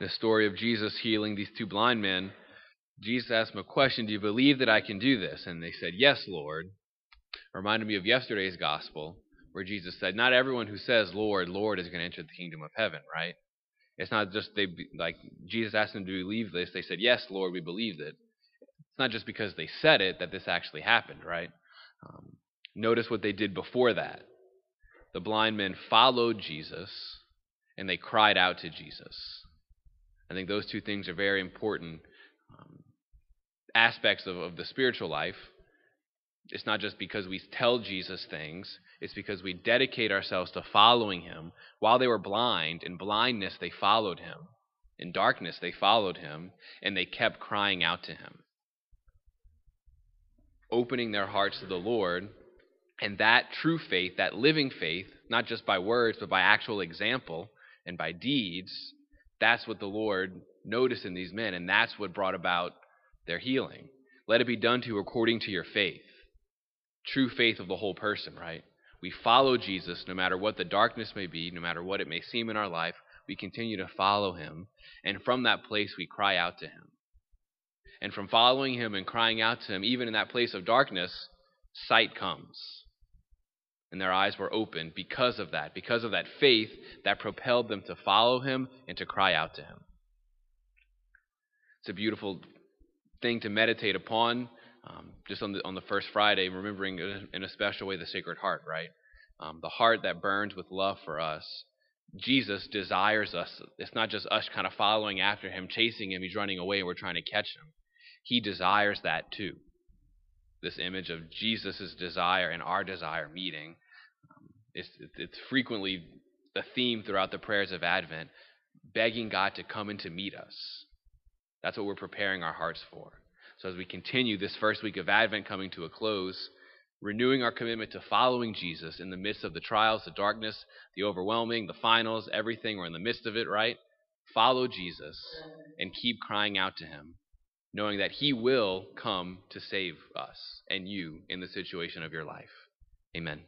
the story of Jesus healing these two blind men, Jesus asked them a question Do you believe that I can do this? And they said, Yes, Lord. Reminded me of yesterday's gospel, where Jesus said, Not everyone who says, Lord, Lord, is going to enter the kingdom of heaven, right? It's not just they like Jesus asked them to believe this. They said, "Yes, Lord, we believe it." It's not just because they said it that this actually happened, right? Um, notice what they did before that. The blind men followed Jesus and they cried out to Jesus. I think those two things are very important um, aspects of, of the spiritual life. It's not just because we tell Jesus things, it's because we dedicate ourselves to following him. While they were blind, in blindness they followed him. In darkness they followed him, and they kept crying out to him. Opening their hearts to the Lord, and that true faith, that living faith, not just by words, but by actual example and by deeds, that's what the Lord noticed in these men, and that's what brought about their healing. Let it be done to you according to your faith true faith of the whole person, right? We follow Jesus no matter what the darkness may be, no matter what it may seem in our life. We continue to follow him. And from that place, we cry out to him. And from following him and crying out to him, even in that place of darkness, sight comes. And their eyes were opened because of that, because of that faith that propelled them to follow him and to cry out to him. It's a beautiful thing to meditate upon um, just on the on the first Friday, remembering in a special way the Sacred Heart, right? Um, the heart that burns with love for us. Jesus desires us. It's not just us kind of following after him, chasing him. He's running away, and we're trying to catch him. He desires that too. This image of Jesus' desire and our desire meeting. Um, it's, it's frequently a theme throughout the prayers of Advent, begging God to come and to meet us. That's what we're preparing our hearts for. So, as we continue this first week of Advent coming to a close, renewing our commitment to following Jesus in the midst of the trials, the darkness, the overwhelming, the finals, everything, we're in the midst of it, right? Follow Jesus and keep crying out to him, knowing that he will come to save us and you in the situation of your life. Amen.